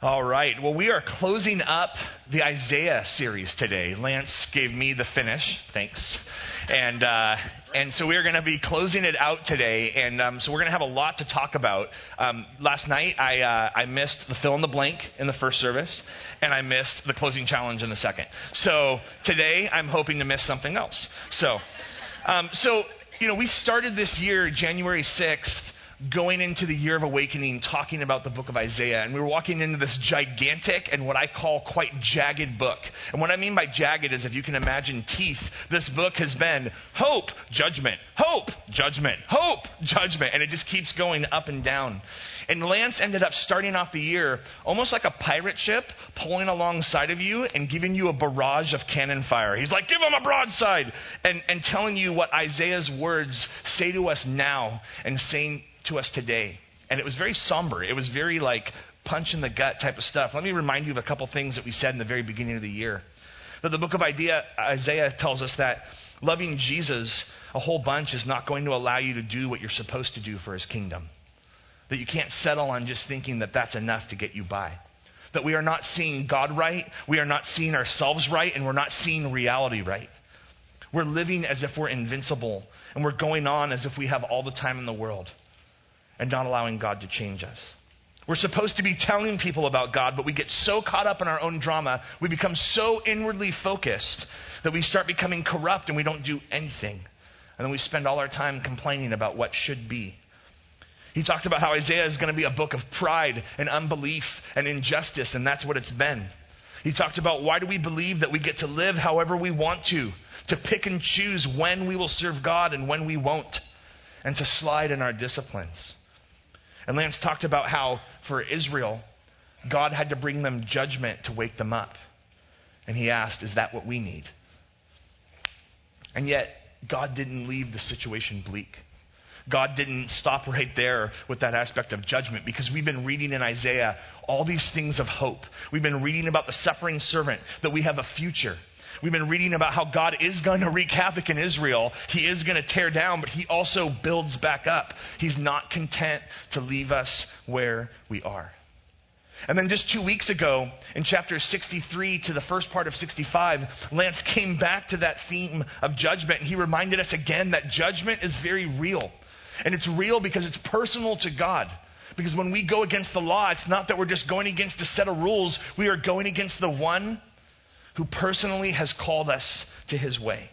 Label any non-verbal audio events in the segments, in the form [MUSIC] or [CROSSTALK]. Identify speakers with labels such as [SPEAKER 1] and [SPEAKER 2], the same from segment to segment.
[SPEAKER 1] All right. Well, we are closing up the Isaiah series today. Lance gave me the finish. Thanks. And uh, and so we are going to be closing it out today. And um, so we're going to have a lot to talk about. Um, last night I uh, I missed the fill in the blank in the first service, and I missed the closing challenge in the second. So today I'm hoping to miss something else. So um, so you know we started this year January sixth going into the year of awakening talking about the book of Isaiah. And we were walking into this gigantic and what I call quite jagged book. And what I mean by jagged is if you can imagine teeth, this book has been hope, judgment, hope, judgment, hope, judgment. And it just keeps going up and down. And Lance ended up starting off the year almost like a pirate ship pulling alongside of you and giving you a barrage of cannon fire. He's like, give him a broadside! And, and telling you what Isaiah's words say to us now and saying, to us today. And it was very somber. It was very like punch in the gut type of stuff. Let me remind you of a couple things that we said in the very beginning of the year. That the book of Isaiah tells us that loving Jesus a whole bunch is not going to allow you to do what you're supposed to do for his kingdom. That you can't settle on just thinking that that's enough to get you by. That we are not seeing God right, we are not seeing ourselves right, and we're not seeing reality right. We're living as if we're invincible, and we're going on as if we have all the time in the world and not allowing God to change us. We're supposed to be telling people about God, but we get so caught up in our own drama, we become so inwardly focused that we start becoming corrupt and we don't do anything. And then we spend all our time complaining about what should be. He talked about how Isaiah is going to be a book of pride and unbelief and injustice, and that's what it's been. He talked about why do we believe that we get to live however we want to, to pick and choose when we will serve God and when we won't, and to slide in our disciplines. And Lance talked about how for Israel, God had to bring them judgment to wake them up. And he asked, Is that what we need? And yet, God didn't leave the situation bleak. God didn't stop [LAUGHS] right there with that aspect of judgment because we've been reading in Isaiah all these things of hope. We've been reading about the suffering servant, that we have a future, We've been reading about how God is going to wreak havoc in Israel. He is going to tear down, but He also builds back up. He's not content to leave us where we are. And then just two weeks ago, in chapter 63 to the first part of 65, Lance came back to that theme of judgment. And he reminded us again that judgment is very real. And it's real because it's personal to God. Because when we go against the law, it's not that we're just going against a set of rules, we are going against the one who personally has called us to his way.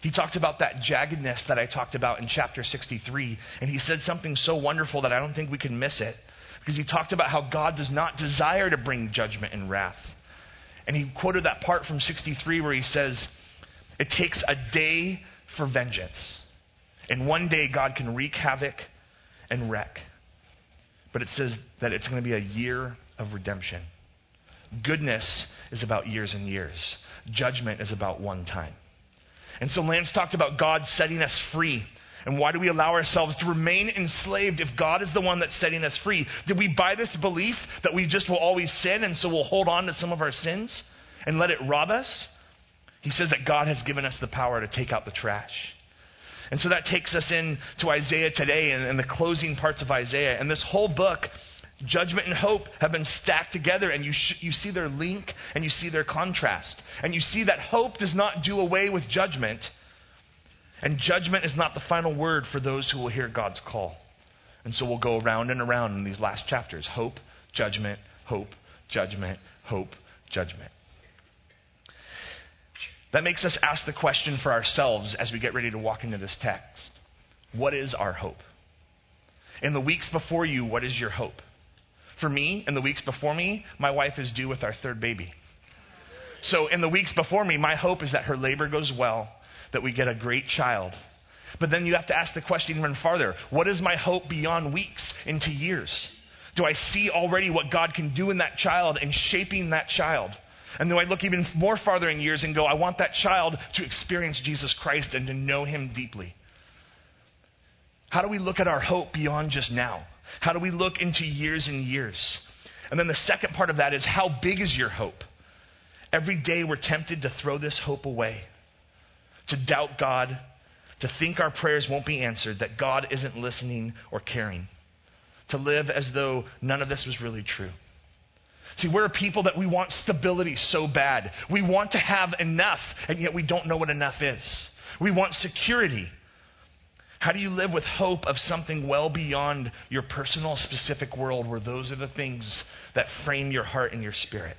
[SPEAKER 1] He talked about that jaggedness that I talked about in chapter 63, and he said something so wonderful that I don't think we can miss it. Because he talked about how God does not desire to bring judgment and wrath. And he quoted that part from 63 where he says, It takes a day for vengeance. And one day God can wreak havoc and wreck. But it says that it's going to be a year of redemption. Goodness is about years and years, judgment is about one time. And so Lance talked about God setting us free. And why do we allow ourselves to remain enslaved if God is the one that's setting us free? Did we buy this belief that we just will always sin and so we'll hold on to some of our sins and let it rob us? He says that God has given us the power to take out the trash. And so that takes us into Isaiah today and, and the closing parts of Isaiah. And this whole book Judgment and hope have been stacked together, and you, sh- you see their link and you see their contrast. And you see that hope does not do away with judgment, and judgment is not the final word for those who will hear God's call. And so we'll go around and around in these last chapters hope, judgment, hope, judgment, hope, judgment. That makes us ask the question for ourselves as we get ready to walk into this text What is our hope? In the weeks before you, what is your hope? For me, in the weeks before me, my wife is due with our third baby. So, in the weeks before me, my hope is that her labor goes well, that we get a great child. But then you have to ask the question even farther what is my hope beyond weeks into years? Do I see already what God can do in that child and shaping that child? And do I look even more farther in years and go, I want that child to experience Jesus Christ and to know him deeply? How do we look at our hope beyond just now? How do we look into years and years? And then the second part of that is how big is your hope? Every day we're tempted to throw this hope away, to doubt God, to think our prayers won't be answered, that God isn't listening or caring, to live as though none of this was really true. See, we're a people that we want stability so bad. We want to have enough, and yet we don't know what enough is. We want security. How do you live with hope of something well beyond your personal, specific world where those are the things that frame your heart and your spirit?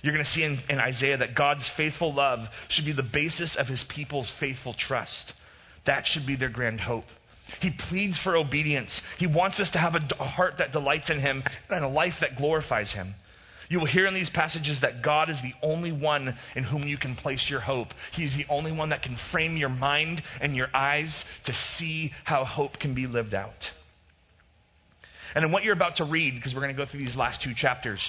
[SPEAKER 1] You're going to see in, in, Isaiah that God's faithful love should be the basis of his people's faithful trust. That should be their grand hope. He pleads for obedience. He wants us to have a, a heart that delights in him and a life that glorifies him. You will hear in these passages that God is the only one in whom you can place your hope. He's the only one that can frame your mind and your eyes to see how hope can be lived out. And in what you're about to read, because we're going to go through these last two chapters,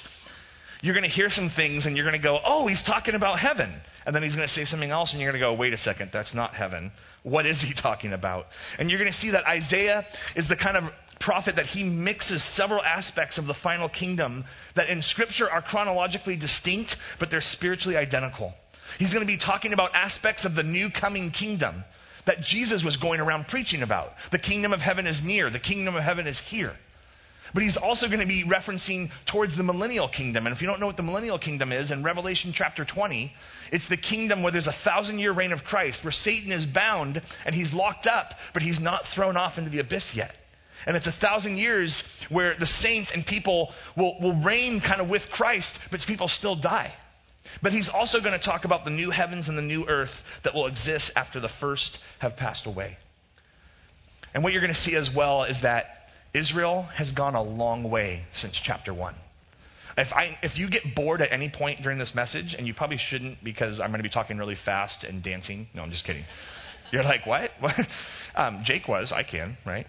[SPEAKER 1] you're going to hear some things and you're going to go, oh, he's talking about heaven. And then he's going to say something else and you're going to go, wait a second, that's not heaven. What is he talking about? And you're going to see that Isaiah is the kind of prophet that he mixes several aspects of the final kingdom that in Scripture are chronologically distinct, but they're spiritually identical. He's going to be talking about aspects of the new coming kingdom that Jesus was going around preaching about. The kingdom of heaven is near, the kingdom of heaven is here. But he's also going to be referencing towards the millennial kingdom. And if you don't know what the millennial kingdom is, in Revelation chapter 20, it's the kingdom where there's a thousand year reign of Christ, where Satan is bound and he's locked up, but he's not thrown off into the abyss yet. And it's a thousand years where the saints and people will, will reign kind of with Christ, but people still die. But he's also going to talk about the new heavens and the new earth that will exist after the first have passed away. And what you're going to see as well is that Israel has gone a long way since chapter 1. If, I, if you get bored at any point during this message, and you probably shouldn't because I'm going to be talking really fast and dancing. No, I'm just kidding. You're like, what? [LAUGHS] um, Jake was. I can, right?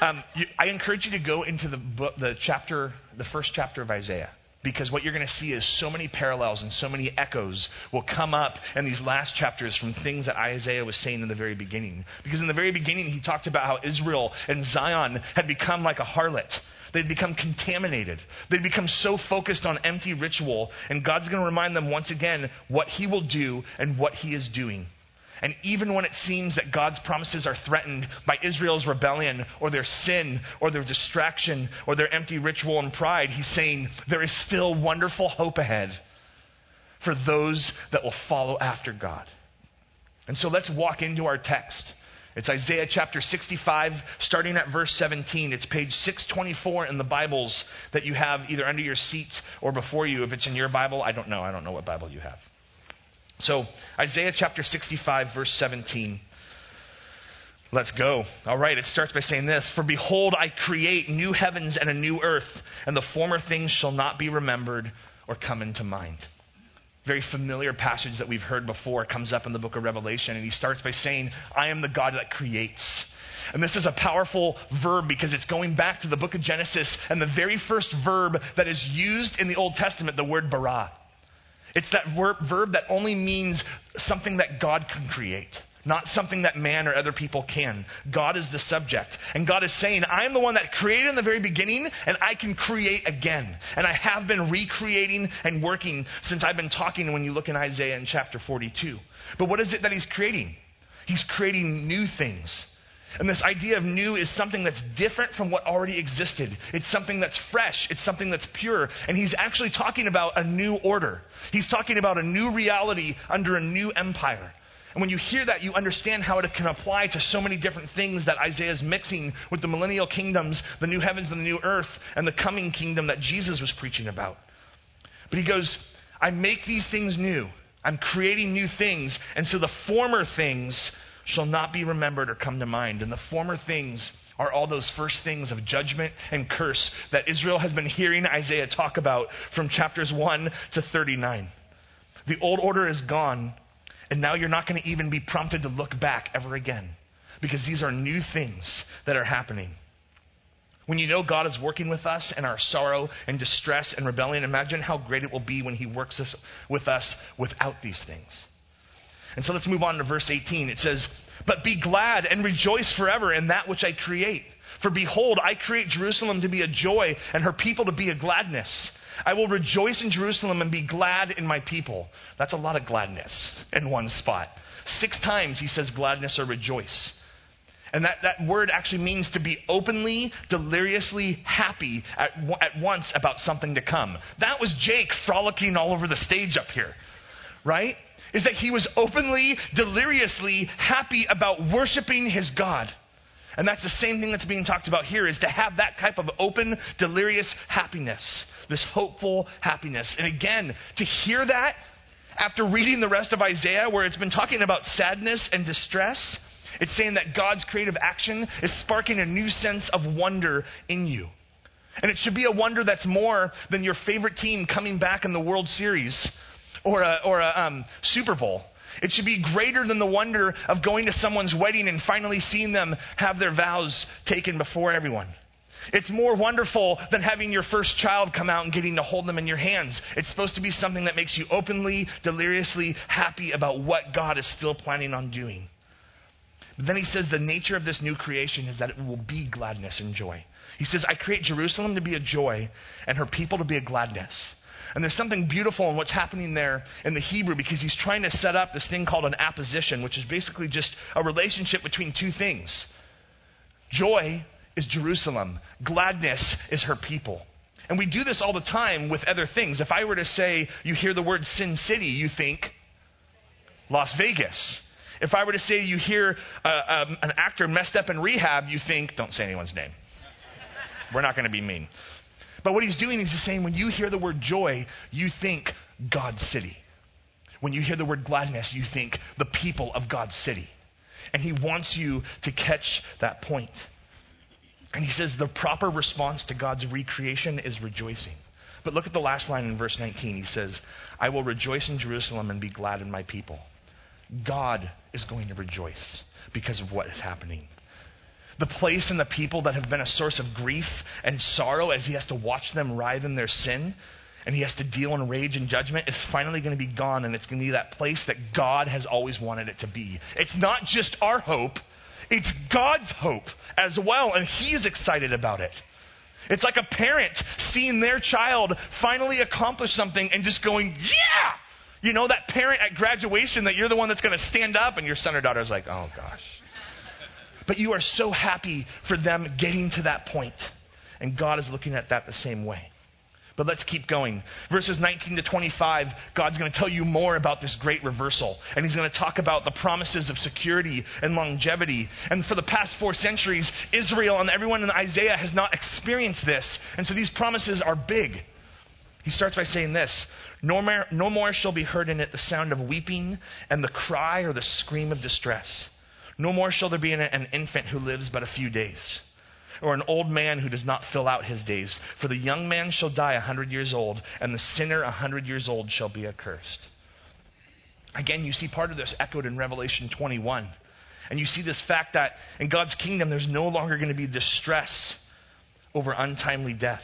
[SPEAKER 1] Um, you, I encourage you to go into the book, the chapter, the first chapter of Isaiah, because what you're going to see is so many parallels and so many echoes will come up in these last chapters from things that Isaiah was saying in the very beginning. Because in the very beginning, he talked about how Israel and Zion had become like a harlot. They'd become contaminated. They'd become so focused on empty ritual, and God's going to remind them once again what He will do and what He is doing. And even when it seems that God's promises are threatened by Israel's rebellion or their sin or their distraction or their empty ritual and pride, he's saying there is still wonderful hope ahead for those that will follow after God. And so let's walk into our text. It's Isaiah chapter 65, starting at verse 17. It's page 624 in the Bibles that you have either under your seats or before you. If it's in your Bible, I don't know. I don't know what Bible you have. So, Isaiah chapter 65, verse 17. Let's go. All right, it starts by saying this For behold, I create new heavens and a new earth, and the former things shall not be remembered or come into mind. Very familiar passage that we've heard before comes up in the book of Revelation, and he starts by saying, I am the God that creates. And this is a powerful verb because it's going back to the book of Genesis and the very first verb that is used in the Old Testament, the word bara. It's that verb that only means something that God can create, not something that man or other people can. God is the subject. And God is saying, I am the one that created in the very beginning, and I can create again. And I have been recreating and working since I've been talking when you look in Isaiah in chapter 42. But what is it that He's creating? He's creating new things. And this idea of new is something that's different from what already existed. It's something that's fresh. It's something that's pure. And he's actually talking about a new order. He's talking about a new reality under a new empire. And when you hear that, you understand how it can apply to so many different things that Isaiah is mixing with the millennial kingdoms, the new heavens and the new earth, and the coming kingdom that Jesus was preaching about. But he goes, I make these things new. I'm creating new things. And so the former things shall not be remembered or come to mind. And the former things are all those first things of judgment and curse that Israel has been hearing Isaiah talk about from chapters 1 to 39. The old order is gone, and now you're not going to even be prompted to look back ever again because these are new things that are happening. When you know God is working with us in our sorrow and distress and rebellion, imagine how great it will be when He works with us without these things. And so let's move on to verse 18. It says, But be glad and rejoice forever in that which I create. For behold, I create Jerusalem to be a joy and her people to be a gladness. I will rejoice in Jerusalem and be glad in my people. That's a lot of gladness in one spot. Six times he says gladness or rejoice. And that, that word actually means to be openly, deliriously happy at, at once about something to come. That was Jake frolicking all over the stage up here, right? Is that he was openly, deliriously happy about worshiping his God. And that's the same thing that's being talked about here is to have that type of open, delirious happiness, this hopeful happiness. And again, to hear that after reading the rest of Isaiah, where it's been talking about sadness and distress, it's saying that God's creative action is sparking a new sense of wonder in you. And it should be a wonder that's more than your favorite team coming back in the World Series or a, or a um, Super Bowl. It should be greater than the wonder of going to someone's wedding and finally seeing them have their vows taken before everyone. It's more wonderful than having your first child come out and getting to hold them in your hands. It's supposed to be something that makes you openly, deliriously happy about what God is still planning on doing. But then he says the nature of this new creation is that it will be gladness and joy. He says, I create Jerusalem to be a joy and her people to be a gladness. And there's something beautiful in what's happening there in the Hebrew because he's trying to set up this thing called an apposition, which is basically just a relationship between two things. Joy is Jerusalem, gladness is her people. And we do this all the time with other things. If I were to say, you hear the word Sin City, you think Las Vegas. If I were to say you hear uh, um, an actor messed up in rehab, you think, don't say anyone's name. We're not going to be mean. But what he's doing is he's saying when you hear the word joy, you think God's city. When you hear the word gladness, you think the people of God's city. And he wants you to catch that point. And he says the proper response to God's recreation is rejoicing. But look at the last line in verse 19. He says, I will rejoice in Jerusalem and be glad in my people. God is going to rejoice because of what is happening. The place and the people that have been a source of grief and sorrow as he has to watch them writhe in their sin and he has to deal in rage and judgment is finally going to be gone and it's going to be that place that God has always wanted it to be. It's not just our hope, it's God's hope as well, and he is excited about it. It's like a parent seeing their child finally accomplish something and just going, yeah! You know, that parent at graduation that you're the one that's going to stand up, and your son or daughter's like, oh gosh. But you are so happy for them getting to that point. And God is looking at that the same way. But let's keep going. Verses 19 to 25, God's going to tell you more about this great reversal. And He's going to talk about the promises of security and longevity. And for the past four centuries, Israel and everyone in Isaiah has not experienced this. And so these promises are big. He starts by saying this no more, no more shall be heard in it the sound of weeping and the cry or the scream of distress. No more shall there be it an infant who lives but a few days, or an old man who does not fill out his days. For the young man shall die a hundred years old, and the sinner a hundred years old shall be accursed. Again, you see part of this echoed in Revelation 21. And you see this fact that in God's kingdom, there's no longer going to be distress over untimely death.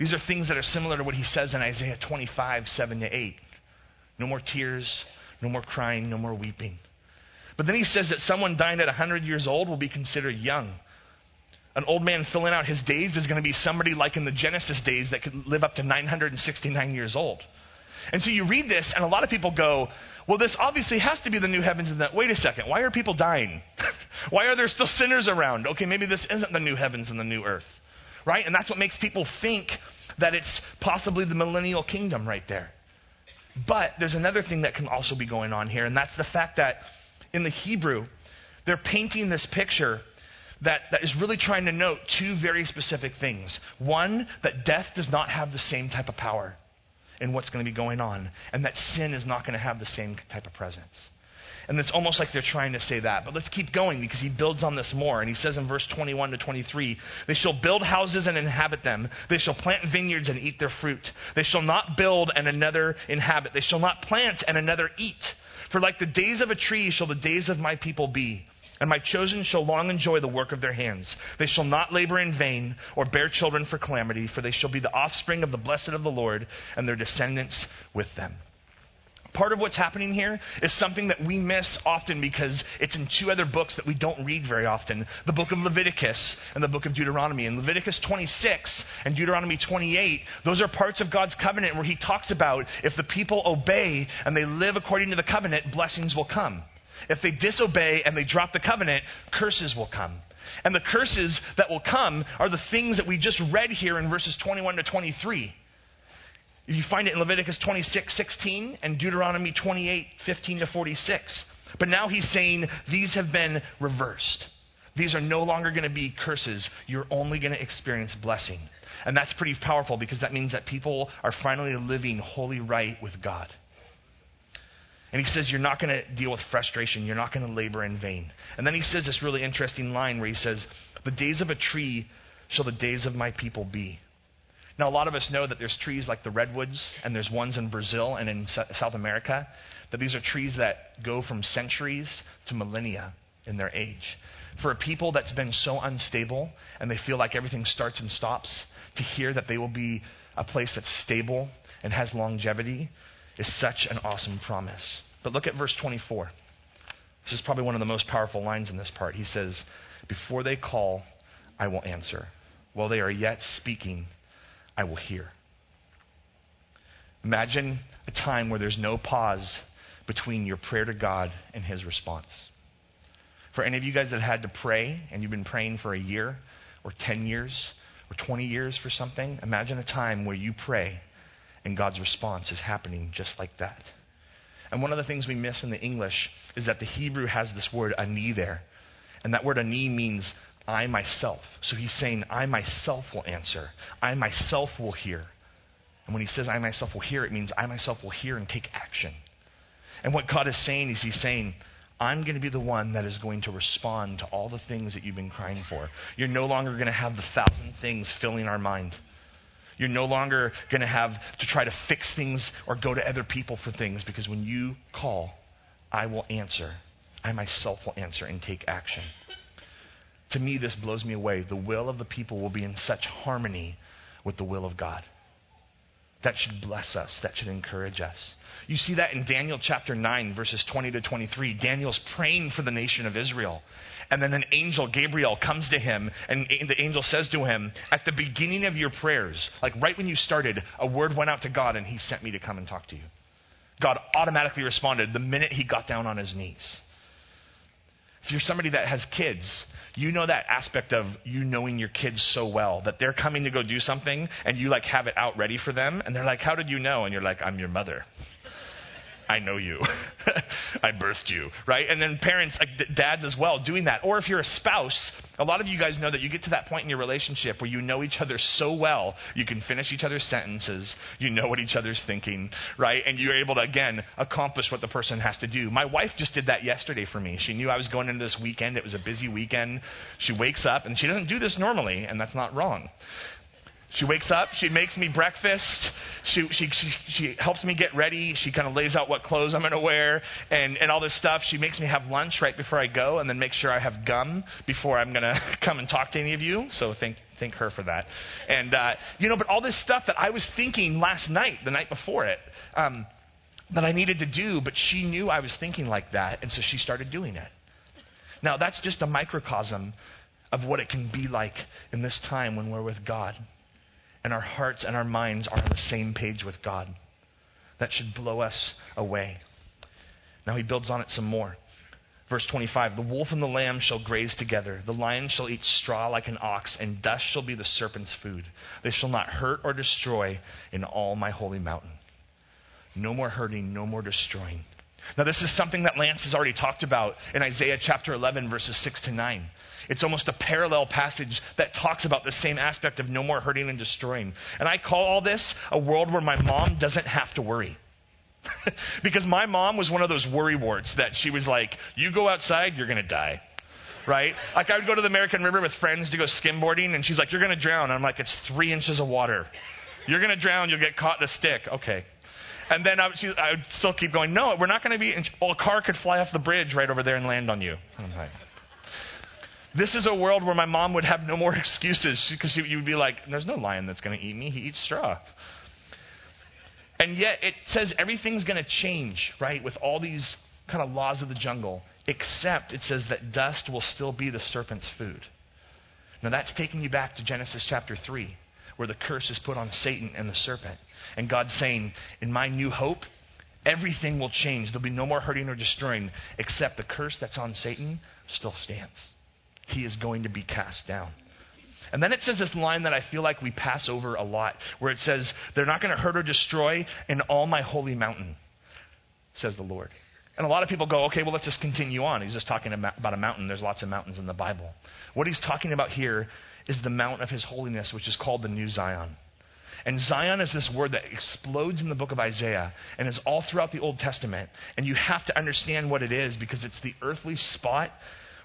[SPEAKER 1] These are things that are similar to what he says in Isaiah 25, 7 to 8. No more tears, no more crying, no more weeping. But then he says that someone dying at 100 years old will be considered young. An old man filling out his days is going to be somebody like in the Genesis days that could live up to 969 years old. And so you read this, and a lot of people go, well, this obviously has to be the new heavens and that. Wait a second. Why are people dying? [LAUGHS] why are there still sinners around? Okay, maybe this isn't the new heavens and the new earth right? And that's what makes people think that it's possibly the millennial kingdom right there. But there's another thing that can also be going on here, and that's the fact that in the Hebrew, they're painting this picture that, that is really trying to note two very specific things. One, that death does not have the same type of power in what's going to be going on, and that sin is not going to have the same type of presence. And it's almost like they're trying to say that. But let's keep going because he builds on this more. And he says in verse 21 to 23 They shall build houses and inhabit them. They shall plant vineyards and eat their fruit. They shall not build and another inhabit. They shall not plant and another eat. For like the days of a tree shall the days of my people be. And my chosen shall long enjoy the work of their hands. They shall not labor in vain or bear children for calamity, for they shall be the offspring of the blessed of the Lord, and their descendants with them. Part of what's happening here is something that we miss often because it's in two other books that we don't read very often the book of Leviticus and the book of Deuteronomy. In Leviticus 26 and Deuteronomy 28, those are parts of God's covenant where He talks about if the people obey and they live according to the covenant, blessings will come. if they disobey and they drop the covenant, curses will come. And the curses that will come are the things that we just read here in verses 21 to 23. You find it in Leviticus 26, 16 and Deuteronomy 28, 15 to 46. But now he's saying these have been reversed. These are no longer going to be curses. You're only going to experience blessing. And that's pretty powerful because that means that people are finally living holy right with God. And he says, You're not going to deal with frustration. You're not going to labor in vain. And then he says this really interesting line where he says, The days of a tree shall the days of my people be. Now, a lot of us know that there's trees like the redwoods, and there's ones in Brazil and in South America, that these are trees that go from centuries to millennia in their age. For a people that's been so unstable and they feel like everything starts and stops, to hear that they will be a place that's stable and has longevity is such an awesome promise. But look at verse 24. This is probably one of the most powerful lines in this part. He says, Before they call, I will answer. While they are yet speaking, I will hear. Imagine a time where there's no pause between your prayer to God and His response. For any of you guys that had to pray and you've been praying for a year or 10 years or 20 years for something, imagine a time where you pray and God's response is happening just like that. And one of the things we miss in the English is that the Hebrew has this word ani there. And that word ani means I myself. So he's saying, I myself will answer. I myself will hear. And when he says, I myself will hear, it means I myself will hear and take action. And what God is saying is, He's saying, I'm going to be the one that is going to respond to all the things that you've been crying for. You're no longer going to have the thousand things filling our mind. You're no longer going to have to try to fix things or go to other people for things because when you call, I will answer. I myself will answer and take action. To me, this blows me away. The will of the people will be in such harmony with the will of God. That should bless us. That should encourage us. You see that in Daniel chapter 9, verses 20 to 23. Daniel's praying for the nation of Israel. And then an angel, Gabriel, comes to him, and the angel says to him, At the beginning of your prayers, like right when you started, a word went out to God, and he sent me to come and talk to you. God automatically responded the minute he got down on his knees. If you're somebody that has kids, you know that aspect of you knowing your kids so well that they're coming to go do something and you like have it out ready for them and they're like, How did you know? And you're like, I'm your mother. I know you. [LAUGHS] I birthed you, right? And then parents, like dads as well, doing that. Or if you're a spouse, a lot of you guys know that you get to that point in your relationship where you know each other so well, you can finish each other's sentences, you know what each other's thinking, right? And you're able to, again, accomplish what the person has to do. My wife just did that yesterday for me. She knew I was going into this weekend. It was a busy weekend. She wakes up, and she doesn't do this normally, and that's not wrong. She wakes up, she makes me breakfast, she, she, she, she helps me get ready, she kind of lays out what clothes I'm going to wear, and, and all this stuff. She makes me have lunch right before I go, and then make sure I have gum before I'm going [LAUGHS] to come and talk to any of you. So thank, thank her for that. And, uh, you know, but all this stuff that I was thinking last night, the night before it, um, that I needed to do, but she knew I was thinking like that, and so she started doing it. Now, that's just a microcosm of what it can be like in this time when we're with God and our hearts and our minds are on the same page with God. That should blow us away. Now he builds on it some more. Verse 25 The wolf and the lamb shall graze together. The lion shall eat straw like an ox, and dust shall be the serpent's food. They shall not hurt or destroy in all my holy mountain. No more hurting, no more destroying. Now, this is something that Lance has already talked about in Isaiah chapter 11, verses 6 to 9. It's almost a parallel passage that talks about the same aspect of no more hurting and destroying. And I call all this a world where my mom doesn't have to worry. [LAUGHS] because my mom was one of those worry warts that she was like, you go outside, you're going to die. Right? Like I would go to the American River with friends to go skimboarding, and she's like, you're going to drown. And I'm like, it's three inches of water. You're going to drown, you'll get caught in a stick. Okay. And then I would, she, I would still keep going, no, we're not going to be, well, a car could fly off the bridge right over there and land on you. Like, this is a world where my mom would have no more [LAUGHS] excuses because you would be like, there's no lion that's going to eat me. He eats straw. And yet it says everything's going to change, right, with all these kind of laws of the jungle, except it says that dust will still be the serpent's food. Now that's taking you back to Genesis chapter 3, where the curse is put on Satan and the serpent. And God's saying, in my new hope, Everything will change. There'll be no more hurting or destroying, except the curse that's on Satan still stands. He is going to be cast down. And then it says this line that I feel like we pass over a lot, where it says, They're not going to hurt or destroy in all my holy mountain, says the Lord. And a lot of people go, okay, well, let's just continue on. He's just talking about a mountain. There's lots of mountains in the Bible. What he's talking about here is the mount of his holiness, which is called the New Zion. And Zion is this word that explodes in the book of Isaiah and is all throughout the Old Testament. And you have to understand what it is because it's the earthly spot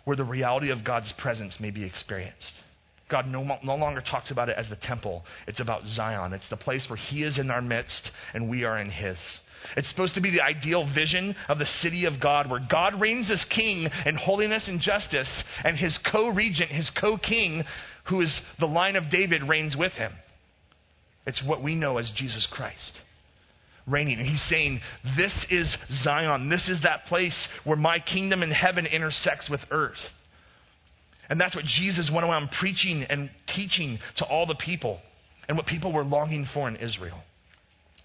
[SPEAKER 1] where the reality of God's presence may be experienced. God no, no longer talks about it as the temple. It's about Zion. It's the place where He is in our midst and we are in His. It's supposed to be the ideal vision of the city of God, where God reigns as king in holiness and justice, and his co regent, his co king, who is the line of David, reigns with him. It's what we know as Jesus Christ reigning. And he's saying, This is Zion. This is that place where my kingdom in heaven intersects with earth. And that's what Jesus went around preaching and teaching to all the people, and what people were longing for in Israel.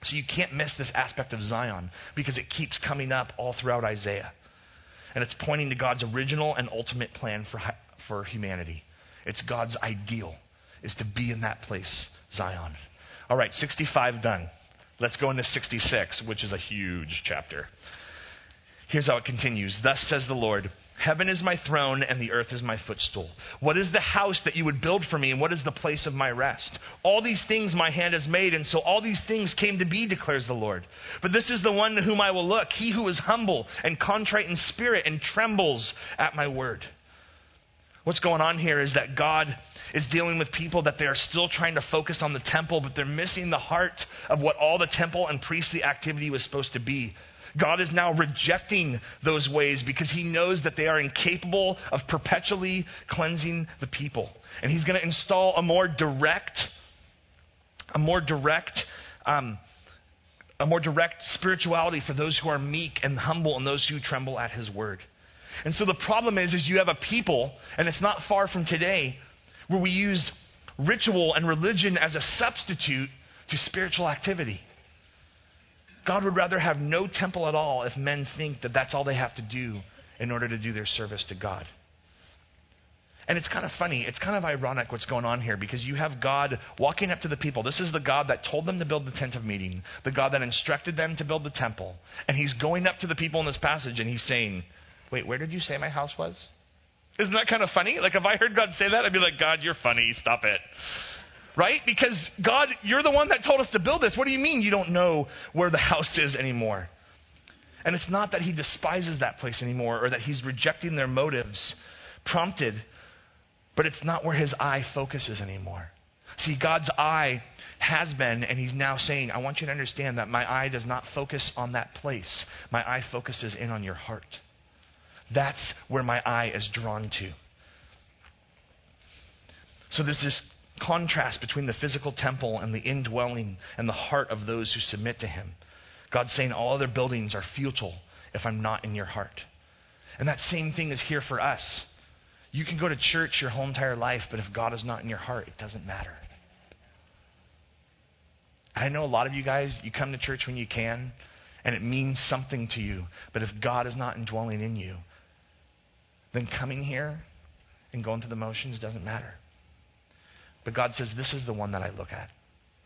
[SPEAKER 1] So you can't miss this aspect of Zion because it keeps coming up all throughout Isaiah. And it's pointing to God's original and ultimate plan for, for humanity. It's God's ideal, is to be in that place, Zion. All right, 65 done. Let's go into 66, which is a huge chapter. Here's how it continues Thus says the Lord. Heaven is my throne, and the earth is my footstool. What is the house that you would build for me, and what is the place of my rest? All these things my hand has made, and so all these things came to be, declares the Lord. But this is the one to whom I will look, he who is humble and contrite in spirit and trembles at my word. What's going on here is that God is dealing with people that they are still trying to focus on the temple, but they're missing the heart of what all the temple and priestly activity was supposed to be. God is now rejecting those ways because he knows that they are incapable of perpetually cleansing the people. And he's going to install a more direct, a more direct, um, a more direct spirituality for those who are meek and humble and those who tremble at his word. And so the problem is, is you have a people, and it's not far from today, where we use ritual and religion as a substitute to spiritual activity. God would rather have no temple at all if men think that that's all they have to do in order to do their service to God. And it's kind of funny. It's kind of ironic what's going on here because you have God walking up to the people. This is the God that told them to build the tent of meeting, the God that instructed them to build the temple. And he's going up to the people in this passage and he's saying, Wait, where did you say my house was? Isn't that kind of funny? Like, if I heard God say that, I'd be like, God, you're funny. Stop it. Right? Because God, you're the one that told us to build this. What do you mean you don't know where the house is anymore? And it's not that he despises that place anymore or that he's rejecting their motives prompted, but it's not where his eye focuses anymore. See, God's eye has been, and he's now saying, I want you to understand that my eye does not focus on that place. My eye focuses in on your heart. That's where my eye is drawn to. So there's this contrast between the physical temple and the indwelling and the heart of those who submit to him. God's saying all other buildings are futile if I'm not in your heart. And that same thing is here for us. You can go to church your whole entire life, but if God is not in your heart, it doesn't matter. I know a lot of you guys, you come to church when you can, and it means something to you. But if God is not indwelling in you, then coming here and going through the motions doesn't matter. But God says, This is the one that I look at.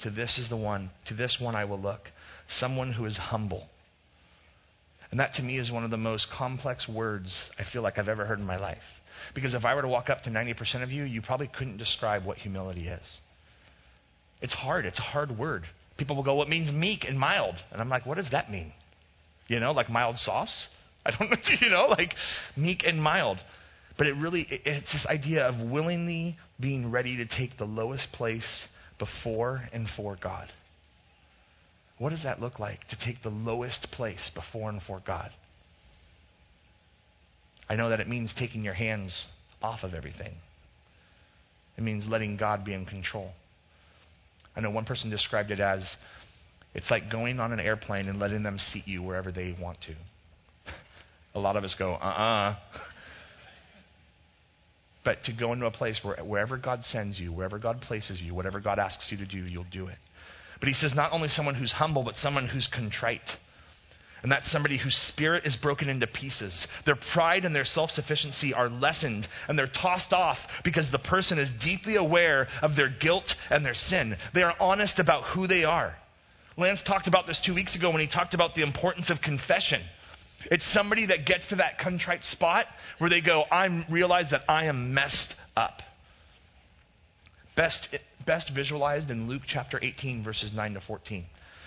[SPEAKER 1] To this is the one, to this one I will look. Someone who is humble. And that to me is one of the most complex words I feel like I've ever heard in my life. Because if I were to walk up to 90% of you, you probably couldn't describe what humility is. It's hard. It's a hard word. People will go, What means meek and mild? And I'm like, What does that mean? You know, like mild sauce? I don't know, [LAUGHS] you know, like meek and mild. But it really, it's this idea of willingly being ready to take the lowest place before and for God. What does that look like to take the lowest place before and for God? I know that it means taking your hands off of everything. It means letting God be in control. I know one person described it as it's like going on an airplane and letting them seat you wherever they want to. A lot of us go, uh uh-uh. uh But to go into a place where wherever God sends you, wherever God places you, whatever God asks you to do, you'll do it. But he says not only someone who's humble, but someone who's contrite. And that's somebody whose spirit is broken into pieces. Their pride and their self sufficiency are lessened, and they're tossed off because the person is deeply aware of their guilt and their sin. They are honest about who they are. Lance talked about this two weeks ago when he talked about the importance of confession. It's somebody that gets to that contrite spot where they go, I realize that I am messed up. Best, best visualized in Luke chapter 18, verses 9 to 14.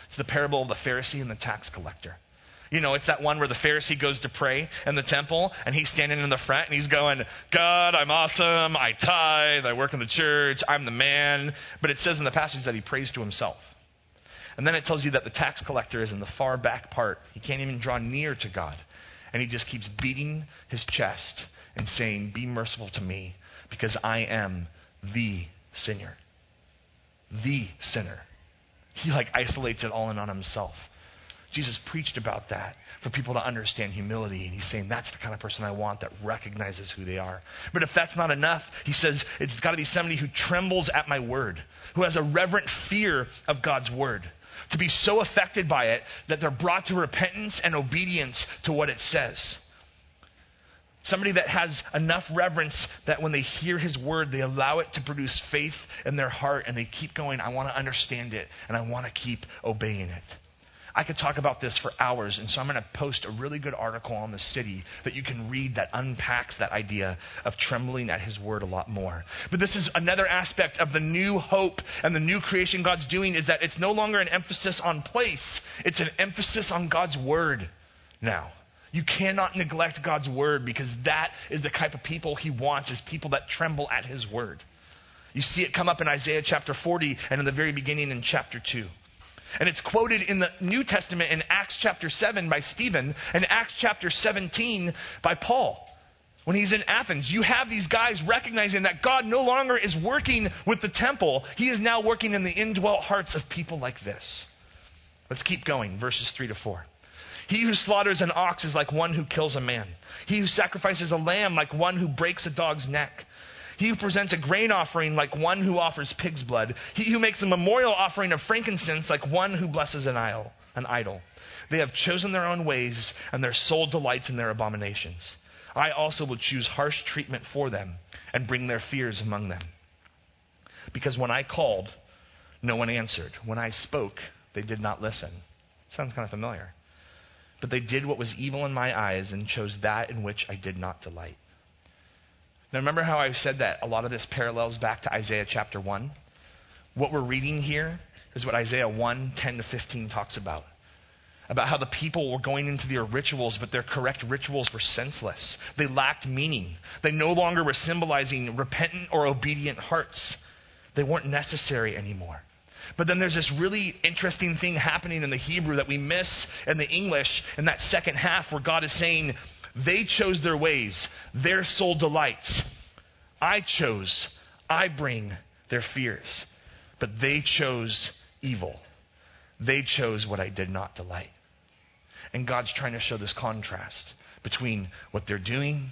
[SPEAKER 1] It's the parable of the Pharisee and the tax collector. You know, it's that one where the Pharisee goes to pray in the temple and he's standing in the front and he's going, God, I'm awesome. I tithe. I work in the church. I'm the man. But it says in the passage that he prays to himself. And then it tells you that the tax collector is in the far back part. He can't even draw near to God. And he just keeps beating his chest and saying, Be merciful to me because I am the sinner. The sinner. He like isolates it all in on himself. Jesus preached about that for people to understand humility. And he's saying that's the kind of person I want that recognizes who they are. But if that's not enough, he says it's got to be somebody who trembles at my word, who has a reverent fear of God's word, to be so affected by it that they're brought to repentance and obedience to what it says. Somebody that has enough reverence that when they hear his word, they allow it to produce faith in their heart and they keep going, I want to understand it and I want to keep obeying it. I could talk about this for hours, and so I'm going to post a really good article on the city that you can read that unpacks that idea of trembling at his word a lot more. But this is another aspect of the new hope and the new creation God's doing is that it's no longer an emphasis on place, it's an emphasis on God's word now. You cannot neglect God's word because that is the type of people he wants is people that tremble at his word. You see it come up in Isaiah chapter 40 and in the very beginning in chapter 2. And it's quoted in the New Testament in Acts chapter 7 by Stephen and Acts chapter 17 by Paul. When he's in Athens, you have these guys recognizing that God no longer is working with the temple. He is now working in the indwelt hearts of people like this. Let's keep going, verses 3 to 4. He who slaughters an ox is like one who kills a man. He who sacrifices a lamb like one who breaks a dog's neck. He who presents a grain offering like one who offers pig's blood. He who makes a memorial offering of frankincense like one who blesses an idol. An idol. They have chosen their own ways, and their soul delights in their abominations. I also will choose harsh treatment for them and bring their fears among them. Because when I called, no one answered. When I spoke, they did not listen. Sounds kind of familiar. But they did what was evil in my eyes and chose that in which I did not delight. Now, remember how I said that a lot of this parallels back to Isaiah chapter 1? What we're reading here is what Isaiah 1 10 to 15 talks about. About how the people were going into their rituals, but their correct rituals were senseless. They lacked meaning. They no longer were symbolizing repentant or obedient hearts. They weren't necessary anymore. But then there's this really interesting thing happening in the Hebrew that we miss in the English in that second half where God is saying, they chose their ways, their soul delights. I chose, I bring their fears. But they chose evil. They chose what I did not delight. And God's trying to show this contrast between what they're doing,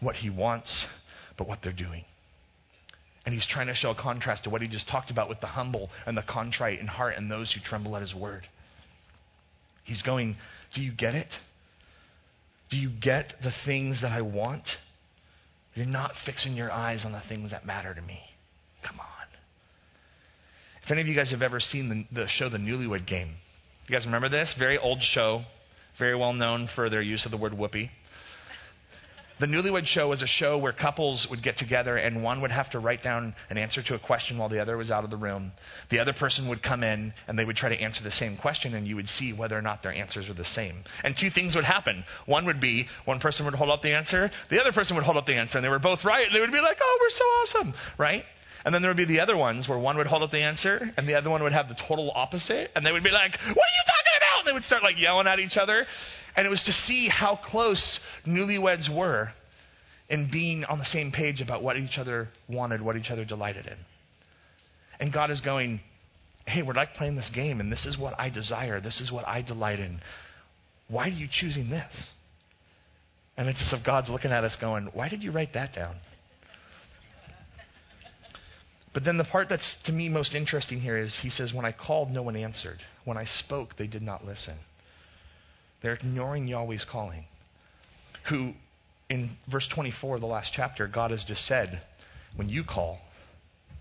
[SPEAKER 1] what He wants, but what they're doing. And He's trying to show a contrast to what He just talked about with the humble and the contrite in heart and those who tremble at His word. He's going, Do you get it? Do you get the things that I want? You're not fixing your eyes on the things that matter to me. Come on. If any of you guys have ever seen the, the show The Newlywed Game, you guys remember this? Very old show, very well known for their use of the word whoopee. The Newlywed Show was a show where couples would get together and one would have to write down an answer to a question while the other was out of the room. The other person would come in and they would try to answer the same question and you would see whether or not their answers were the same. And two things would happen. One would be one person would hold up the answer, the other person would hold up the answer, and they were both right. And they would be like, oh, we're so awesome, right? And then there would be the other ones where one would hold up the answer and the other one would have the total opposite. And they would be like, what are you talking about? They would start like yelling at each other. And it was to see how close newlyweds were in being on the same page about what each other wanted, what each other delighted in. And God is going, hey, we're like playing this game, and this is what I desire, this is what I delight in. Why are you choosing this? And it's as if God's looking at us going, why did you write that down? But then the part that's to me most interesting here is he says, When I called, no one answered. When I spoke, they did not listen. They're ignoring Yahweh's calling. Who, in verse 24 of the last chapter, God has just said, when you call,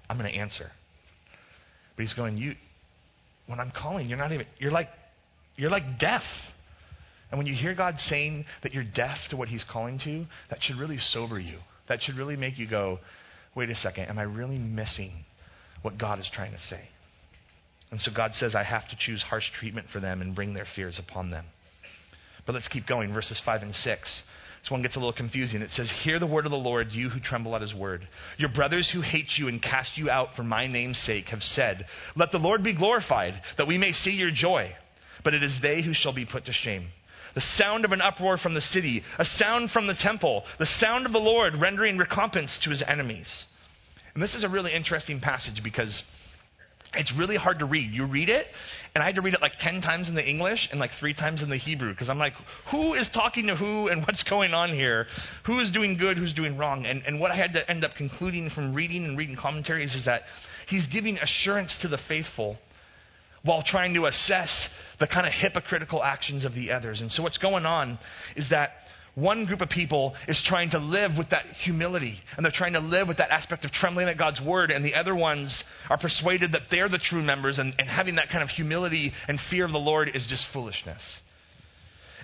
[SPEAKER 1] I'm going to answer. But he's going, you, when I'm calling, you're not even, you're like, you're like deaf. And when you hear God saying that you're deaf to what he's calling to, that should really sober you. That should really make you go, wait a second, am I really missing what God is trying to say? And so God says, I have to choose harsh treatment for them and bring their fears upon them. But let's keep going, verses 5 and 6. This one gets a little confusing. It says, Hear the word of the Lord, you who tremble at his word. Your brothers who hate you and cast you out for my name's sake have said, Let the Lord be glorified, that we may see your joy. But it is they who shall be put to shame. The sound of an uproar from the city, a sound from the temple, the sound of the Lord rendering recompense to his enemies. And this is a really interesting passage because it's really hard to read. You read it, and I had to read it like 10 times in the English and like three times in the Hebrew because I'm like, who is talking to who and [LAUGHS] what's going on here? Who is doing good? Who's doing wrong? And, and what I had to end up concluding from reading and reading commentaries is that he's giving assurance to the faithful while trying to assess the kind of hypocritical actions of the others. And so what's going on is that one group of people is trying to live with that humility, and they're trying to live with that aspect of trembling at God's word, and the other ones are persuaded that they're the true members, and, and having that kind of humility and fear of the Lord is just foolishness.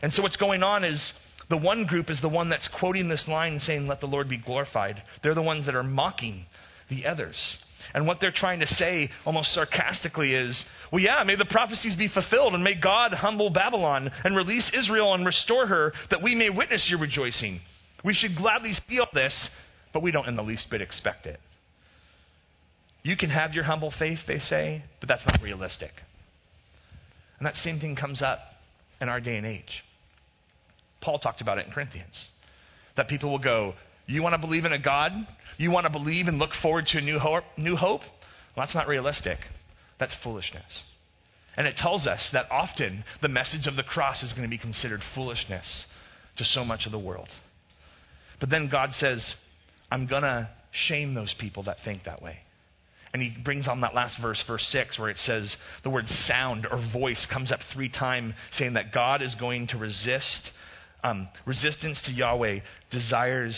[SPEAKER 1] And so what's going on is the one group is the one that's quoting this line saying, Let the Lord be glorified. They're the ones that are mocking the others. And what they're trying to say, almost sarcastically, is, well, yeah, may the prophecies be fulfilled, and may God humble Babylon and release Israel and restore her, that we may witness your rejoicing. We should gladly feel this, but we don't in the least bit expect it. You can have your humble faith, they say, but that's not realistic. And that same thing comes up in our day and age. Paul talked about it in Corinthians. That people will go, You want to believe in a God you want to believe and look forward to a new hope? New hope? Well, that's not realistic. That's foolishness. And it tells us that often the message of the cross is going to be considered foolishness to so much of the world. But then God says, I'm going to shame those people that think that way. And he brings on that last verse, verse 6, where it says the word sound or voice comes up three times, saying that God is going to resist. Um, resistance to Yahweh desires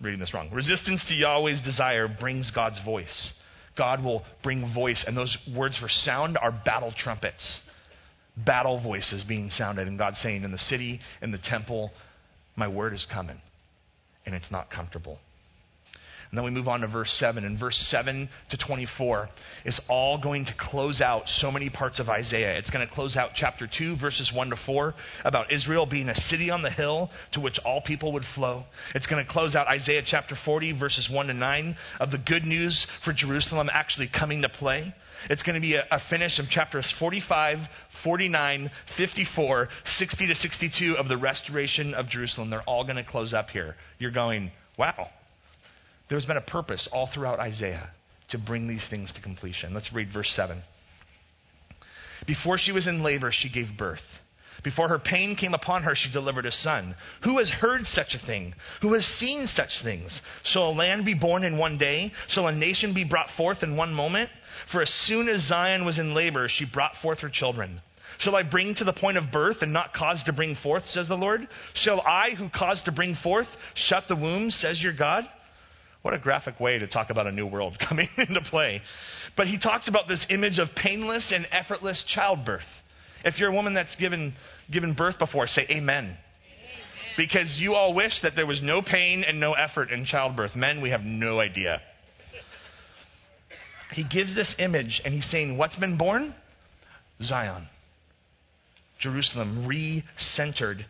[SPEAKER 1] reading this wrong. Resistance to Yahweh's desire brings God's voice. God will bring voice, and those words for sound are battle trumpets. Battle voices being sounded, and God saying, In the city, in the temple, my word is coming, and it's not comfortable. And then we move on to verse 7. And verse 7 to 24 is all going to close out so many parts of Isaiah. It's going to close out chapter 2, verses 1 to 4, about Israel being a city on the hill to which all people would flow. It's going to close out Isaiah chapter 40, verses 1 to 9, of the good news for Jerusalem actually coming to play. It's going to be a, a finish of chapters 45, 49, 54, 60 to 62 of the restoration of Jerusalem. They're all going to close up here. You're going, wow, there's been a purpose all throughout Isaiah to bring these things to completion. Let's read verse 7. Before she was in labor, she gave birth. Before her pain came upon her, she delivered a son. Who has heard such a thing? Who has seen such things? Shall a land be born in one day? Shall a nation be brought forth in one moment? For as soon as Zion was in labor, she brought forth her children. Shall I bring to the point of birth and not cause to bring forth, says the Lord? Shall I, who caused to bring forth, shut the womb, says your God? What a graphic way to talk about a new world [LAUGHS] coming into play. But he talks about this image of painless and effortless childbirth. If you're a woman that's given, given birth before, say amen. amen. Because you all wish that there was no pain and no effort in childbirth. Men, we have no idea. He gives this image and he's saying, What's been born? Zion. Jerusalem, re centered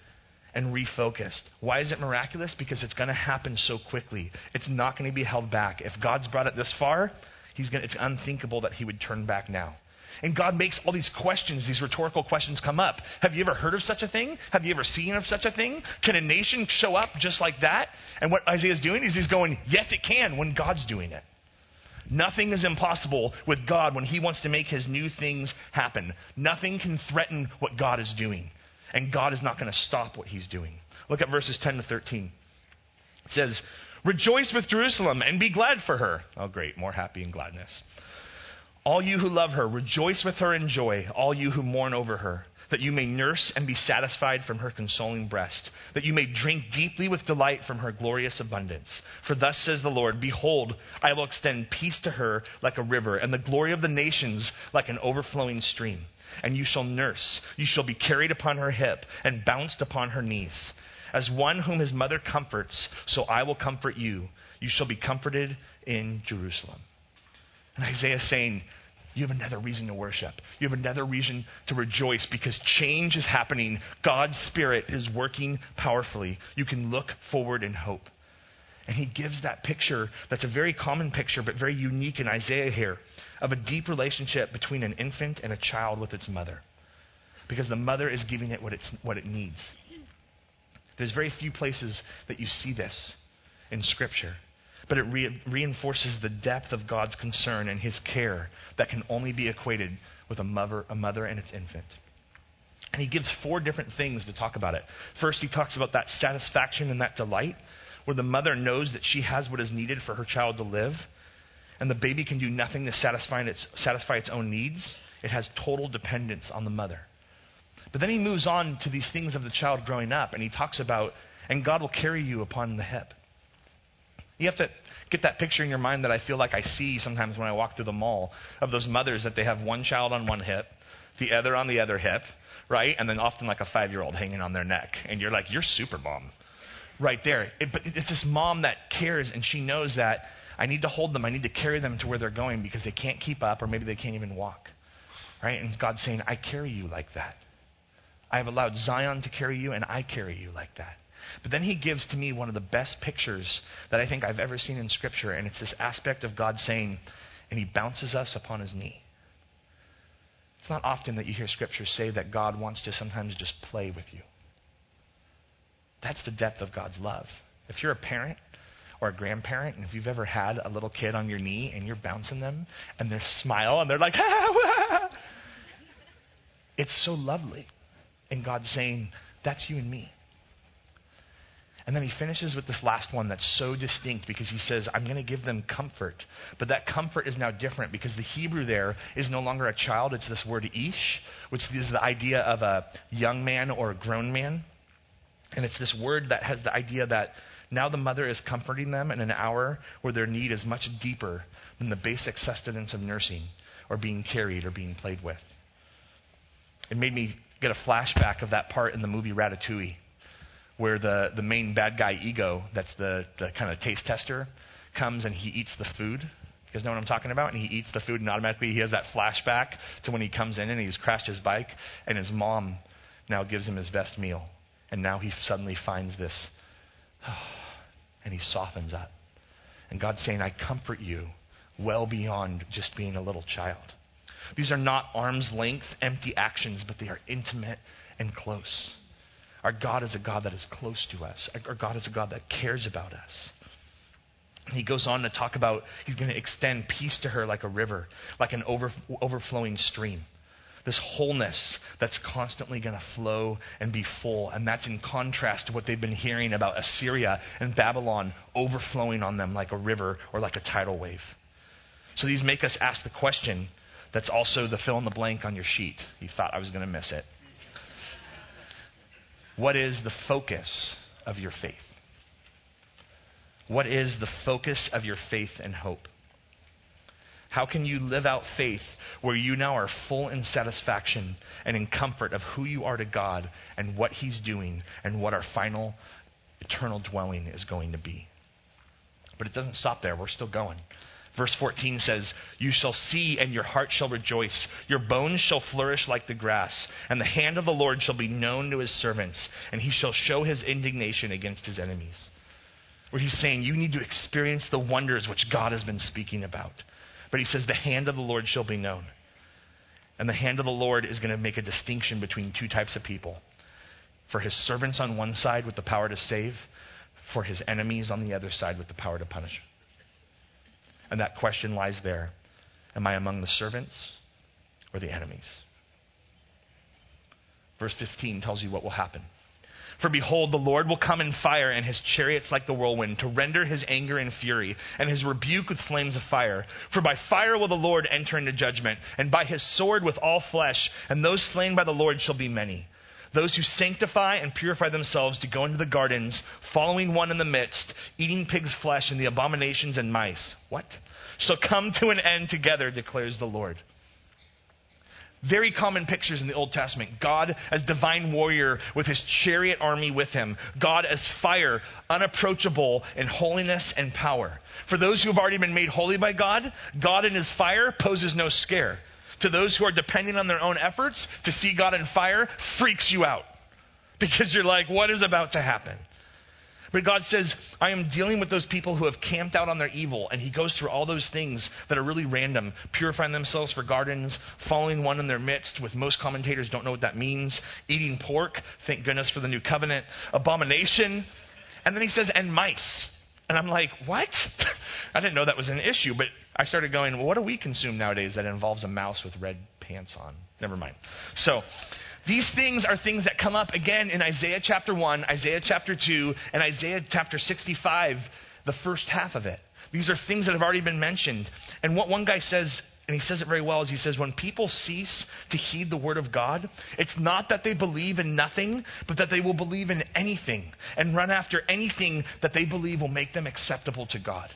[SPEAKER 1] and refocused. Why is it miraculous? Because it's going to happen so quickly. It's not going to be held back. If God's brought it this far, he's going it's unthinkable that he would turn back now. And God makes all these questions, these rhetorical questions come up. Have you ever heard of such a thing? Have you ever seen of such a thing? Can a nation show up just like that? And what Isaiah's doing is he's going, yes, it can when God's doing it. Nothing is impossible with God when he wants to make his new things happen. Nothing can threaten what God is doing and God is not going to stop what he's doing. Look at verses 10 to 13. It says, Rejoice with Jerusalem and be glad for her. Oh, great, more happy and gladness. All you who love her, rejoice with her in joy, all you who mourn over her, that you may nurse and be satisfied from her consoling breast, that you may drink deeply with delight from her glorious abundance. For thus says the Lord Behold, I will extend peace to her like a river, and the glory of the nations like an overflowing stream. And you shall nurse, you shall be carried upon her hip, and bounced upon her knees. As one whom his mother comforts, so I will comfort you. You shall be comforted in Jerusalem. And Isaiah is saying, you have another reason to worship. You have another reason to rejoice because change is happening. God's Spirit is working powerfully. You can look forward in hope. And he gives that picture that's a very common picture, but very unique in Isaiah here, of a deep relationship between an infant and a child with its mother. Because the mother is giving it what, it's, what it needs. There's very few places that you see this in Scripture but it re- reinforces the depth of God's concern and his care that can only be equated with a mother, a mother and its infant. And he gives four different things to talk about it. First, he talks about that satisfaction and that delight, where the mother knows that she has what is needed for her child to live, and the baby can do nothing to satisfy its, satisfy its own needs. It has total dependence on the mother. But then he moves on to these things of the child growing up, and he talks about, and God will carry you upon the hip. You have to get that picture in your mind that I feel like I see sometimes when I walk through the mall of those mothers that they have one child on one hip, the other on the other hip, right? And then often like a five year old hanging on their neck. And you're like, you're super mom. Right there. It, but it's this mom that cares and she knows that I need to hold them. I need to carry them to where they're going because they can't keep up or maybe they can't even walk. Right? And God's saying, I carry you like that. I have allowed Zion to carry you and I carry you like that. But then he gives to me one of the best pictures that I think I've ever seen in Scripture, and it's this aspect of God saying, and he bounces us upon his knee. It's not often that you hear Scripture say that God wants to sometimes just play with you. That's the depth of God's love. If you're a parent or a grandparent, and if you've ever had a little kid on your knee and you're bouncing them, and they smile and they're like, ah, it's so lovely. And God's saying, that's you and me. And then he finishes with this last one that's so distinct because he says, I'm going to give them comfort. But that comfort is now different because the Hebrew there is no longer a child, it's this word ish, which is the idea of a young man or a grown man. And it's this word that has the idea that now the mother is comforting them in an hour where their need is much deeper than the basic sustenance of nursing or being carried or being played with. It made me get a flashback of that part in the movie Ratatouille where the, the main bad guy ego, that's the, the kind of taste tester, comes and he eats the food. You guys know what I'm talking about? And he eats the food, and automatically he has that flashback to when he comes in and he's crashed his bike, and his mom now gives him his best meal. And now he suddenly finds this, [SIGHS] and he softens up. And God's saying, I comfort you well beyond just being a little child. These are not arm's length, empty actions, but they are intimate and close. Our God is a God that is close to us. Our God is a God that cares about us. And he goes on to talk about he's going to extend peace to her like a river, like an over, overflowing stream. This wholeness that's constantly going to flow and be full. And that's in contrast to what they've been hearing about Assyria and Babylon overflowing on them like a river or like a tidal wave. So these make us ask the question that's also the fill in the blank on your sheet. You thought I was going to miss it. What is the focus of your faith? What is the focus of your faith and hope? How can you live out faith where you now are full in satisfaction and in comfort of who you are to God and what He's doing and what our final eternal dwelling is going to be? But it doesn't stop there. We're still going. Verse 14 says, You shall see, and your heart shall rejoice. Your bones shall flourish like the grass, and the hand of the Lord shall be known to his servants, and he shall show his indignation against his enemies. Where he's saying, You need to experience the wonders which God has been speaking about. But he says, The hand of the Lord shall be known. And the hand of the Lord is going to make a distinction between two types of people for his servants on one side with the power to save, for his enemies on the other side with the power to punish. And that question lies there Am I among the servants or the enemies? Verse 15 tells you what will happen. For behold, the Lord will come in fire, and his chariots like the whirlwind, to render his anger and fury, and his rebuke with flames of fire. For by fire will the Lord enter into judgment, and by his sword with all flesh, and those slain by the Lord shall be many. Those who sanctify and purify themselves to go into the gardens, following one in the midst, eating pig's flesh and the abominations and mice. What? Shall come to an end together, declares the Lord. Very common pictures in the Old Testament. God as divine warrior with his chariot army with him. God as fire, unapproachable in holiness and power. For those who have already been made holy by God, God in his fire poses no scare. To those who are depending on their own efforts, to see God in fire freaks you out. [LAUGHS] Because you're like, what is about to happen? But God says, I am dealing with those people who have camped out on their evil. And He goes through all those things that are really random purifying themselves for gardens, following one in their midst, with most commentators don't know what that means, eating pork, thank goodness for the new covenant, abomination. And then He says, and mice. And I'm like, what? [LAUGHS] I didn't know that was an issue. But I started going, well, what do we consume nowadays that involves a mouse with red pants on? Never mind. So, these things are things that come up again in Isaiah chapter 1, Isaiah chapter 2, and Isaiah chapter 65, the first half of it. These are things that have already been mentioned. And what one guy says, and he says it very well, is he says, when people cease to heed the word of God, it's not that they believe in nothing, but that they will believe in anything and run after anything that they believe will make them acceptable to God.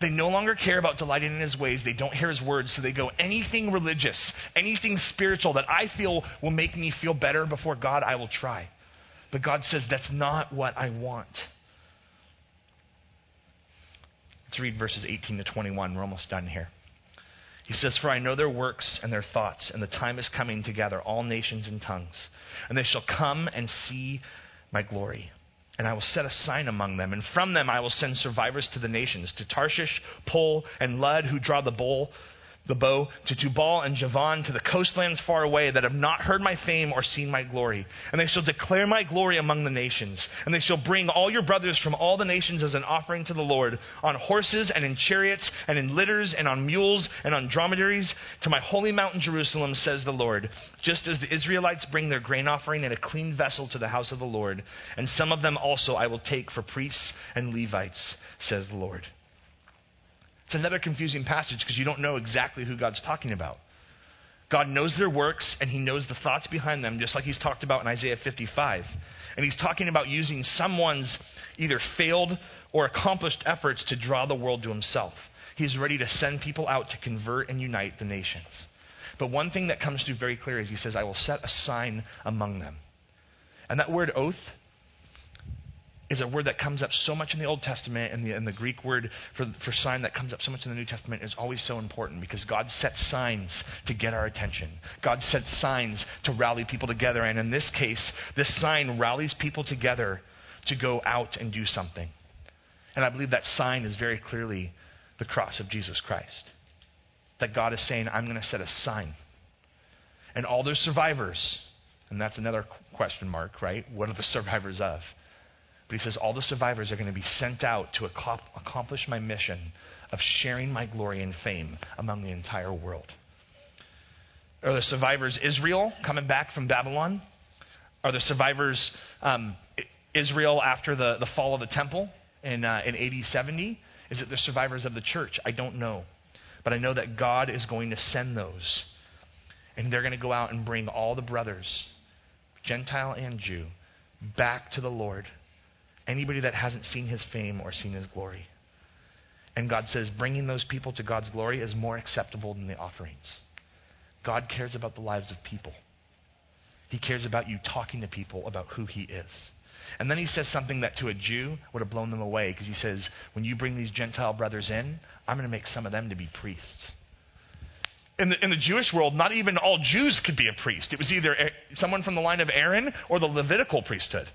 [SPEAKER 1] They no longer care about delighting in his ways. They don't hear his words, so they go anything religious, anything spiritual that I feel will make me feel better before God, I will try. But God says, that's not what I want. Let's read verses 18 to 21. We're almost done here. He says, For I know their works and their thoughts, and the time is coming to gather all nations and tongues, and they shall come and see my glory and I will set a sign among them, and from them I will send survivors to the nations, to Tarshish, Pul, and Lud, who draw the bowl, the bow, to Tubal and Javan, to the coastlands far away, that have not heard my fame or seen my glory. And they shall declare my glory among the nations. And they shall bring all your brothers from all the nations as an offering to the Lord, on horses and in chariots and in litters and on mules and on dromedaries, to my holy mountain Jerusalem, says the Lord. Just as the Israelites bring their grain offering in a clean vessel to the house of the Lord, and some of them also I will take for priests and Levites, says the Lord. It's another confusing passage because you don't know exactly who God's talking about. God knows their works and he knows the thoughts behind them, just like he's talked about in Isaiah 55. And he's talking about using someone's either failed or accomplished efforts to draw the world to himself. He's ready to send people out to convert and unite the nations. But one thing that comes through very clear is he says, I will set a sign among them. And that word oath is a word that comes up so much in the Old Testament, and the, and the Greek word for, for sign that comes up so much in the New Testament is always so important because God sets signs to get our attention. God sets signs to rally people together, and in this case, this sign rallies people together to go out and do something. And I believe that sign is very clearly the cross of Jesus Christ. That God is saying, I'm going to set a sign. And all those survivors, and that's another question mark, right? What are the [LAUGHS] survivors of? But he says, All the survivors are going to be sent out to accomplish my mission of sharing my glory and fame among the entire world. Are the survivors Israel coming back from Babylon? Are the survivors um, Israel after the, the fall of the temple in, uh, in AD 70? Is it the survivors of the church? I don't know. But I know that God is going to send those. And they're going to go out and bring all the brothers, Gentile and Jew, back to the Lord anybody that hasn't seen his fame or seen his glory. And God says, bringing those people to God's glory is more acceptable than the offerings. God cares about the lives of people. He cares about you talking to people about who he is. And then he says something that to a Jew would have blown them away because he says, when you bring these Gentile brothers in, I'm going to make some of them to be priests. In the, in the Jewish world, not even all Jews could be a priest. It was either someone from the line of Aaron or the Levitical priesthood.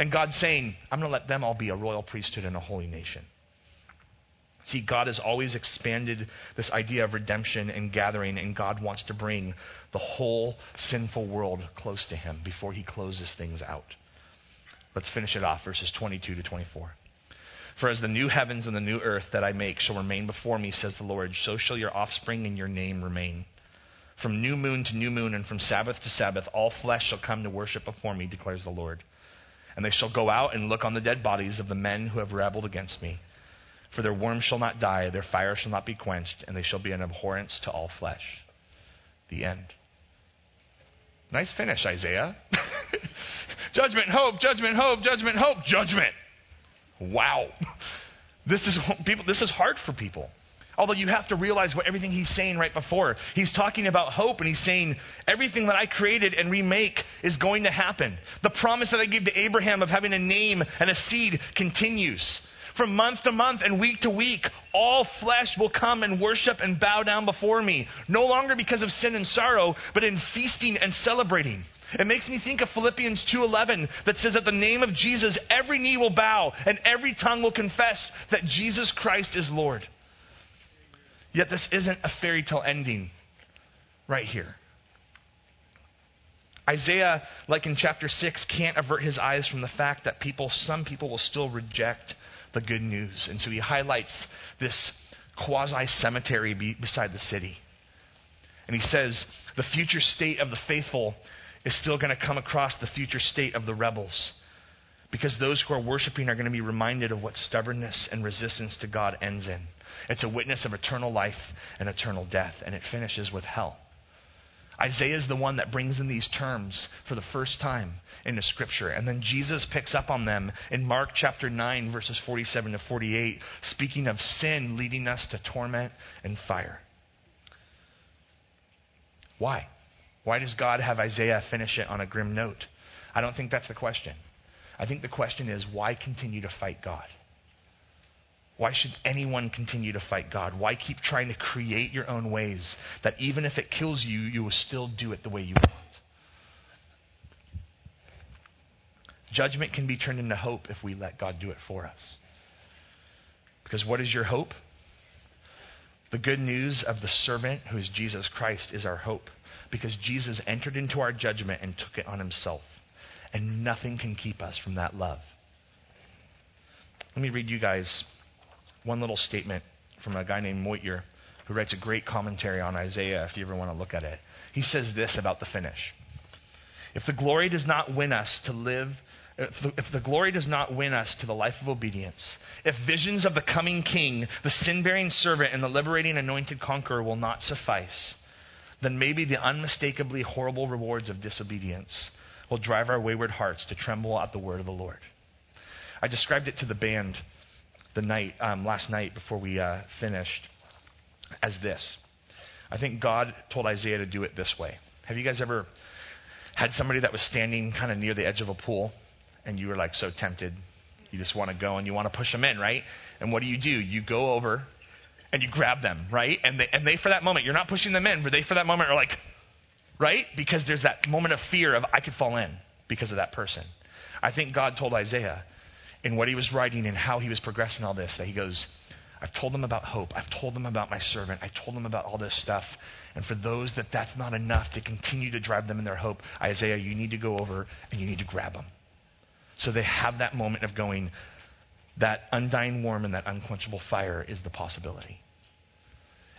[SPEAKER 1] And God's saying, I'm going to let them all be a royal priesthood and a holy nation. See, God has always expanded this idea of redemption and gathering, and God wants to bring the whole sinful world close to Him before He closes things out. Let's finish it off, verses 22 to 24. For as the new heavens and the new earth that I make shall remain before me, says the Lord, so shall your offspring and your name remain. From new moon to new moon and from Sabbath to Sabbath, all flesh shall come to worship before me, declares the Lord. And they shall go out and look on the dead bodies of the men who have rebelled against me. For their worm shall not die, their fire shall not be quenched, and they shall be an abhorrence to all flesh. The end. Nice finish, Isaiah. [LAUGHS] judgment, hope, judgment, hope, judgment, hope, judgment. Wow. [LAUGHS] This is people this is hard for people. Although you have to realize what everything he's saying right before. He's talking about hope and he's saying everything that I created and remake is going to happen. The promise that I gave to Abraham of having a name and a seed continues. From month to month and week to week, all flesh will come and worship and bow down before me, no longer because of sin and sorrow, but in feasting and celebrating. It makes me think of Philippians 2:11 that says at the name of Jesus every knee will bow and every tongue will confess that Jesus Christ is Lord. Yet this isn't a fairy tale ending right here. Isaiah, like in chapter 6, can't avert his eyes from the fact that people, some people will still reject the good news. And so he highlights this quasi cemetery be, beside the city. And he says the future state of the faithful is still going to come across the future state of the rebels. Because those who are worshiping are going to be reminded of what stubbornness and resistance to God ends in. It's a witness of eternal life and eternal death, and it finishes with hell. Isaiah is the one that brings in these terms for the first time into Scripture. And then Jesus picks up on them in Mark chapter 9, verses 47 to 48, speaking of sin leading us to torment and fire. Why? Why does God have Isaiah finish it on a grim note? I don't think that's the question. I think the question is why continue to fight God? Why should anyone continue to fight God? Why keep trying to create your own ways that even if it kills you, you will still do it the way you want? Judgment can be turned into hope if we let God do it for us. Because what is your hope? The good news of the servant who is Jesus Christ is our hope because Jesus entered into our judgment and took it on himself. And nothing can keep us from that love. Let me read you guys one little statement from a guy named Motyer who writes a great commentary on Isaiah if you ever want to look at it. He says this about the finish. If the glory does not win us to live if the, if the, glory does not win us to the life of obedience, if visions of the coming king, the sin bearing servant, and the liberating anointed conqueror will not suffice, then maybe the unmistakably horrible rewards of disobedience will drive our wayward hearts to tremble at the word of the Lord. I described it to the band the night um, last night before we uh, finished as this. I think God told Isaiah to do it this way. Have you guys ever had somebody that was standing kind of near the edge of a pool and you were like so tempted? You just want to go and you want to push them in, right? And what do you do? You go over and you grab them, right? And they, and they, for that moment, you're not pushing them in, but they, for that moment, are like, right? Because there's that moment of fear of, I could fall in because of that person. I think God told Isaiah in what he was writing and how he was progressing all this that he goes, I've told them about hope. I've told them about my servant. I told them about all this stuff. And for those that that's not enough to continue to drive them in their hope, Isaiah, you need to go over and you need to grab them. So they have that moment of going, that undying warm and that unquenchable fire is the possibility.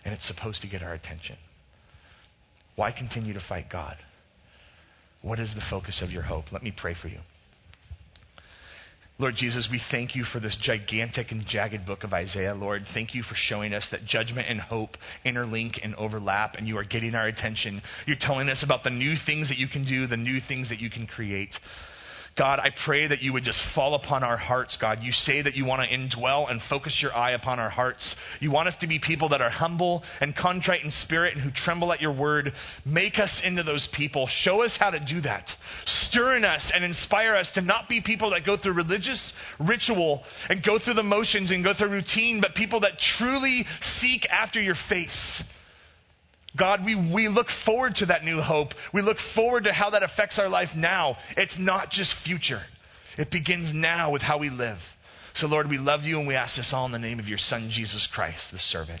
[SPEAKER 1] And it's supposed to get our attention. Why continue to fight God? What is the focus of your hope? Let me pray for you. Lord Jesus, we thank you for this gigantic and jagged book of Isaiah. Lord, thank you for showing us that judgment and hope interlink and overlap, and you are getting our attention. You're telling us about the new things that you can do, the new things that you can create. God, I pray that you would just fall upon our hearts, God. You say that you want to indwell and focus your eye upon our hearts. You want us to be people that are humble and contrite in spirit and who tremble at your word. Make us into those people. Show us how to do that. Stir in us and inspire us to not be people that go through religious ritual and go through the motions and go through routine, but people that truly seek after your face. God, we, we look forward to that new hope. We look forward to how that affects our life now. It's not just future, it begins now with how we live. So, Lord, we love you and we ask this all in the name of your Son, Jesus Christ, the servant.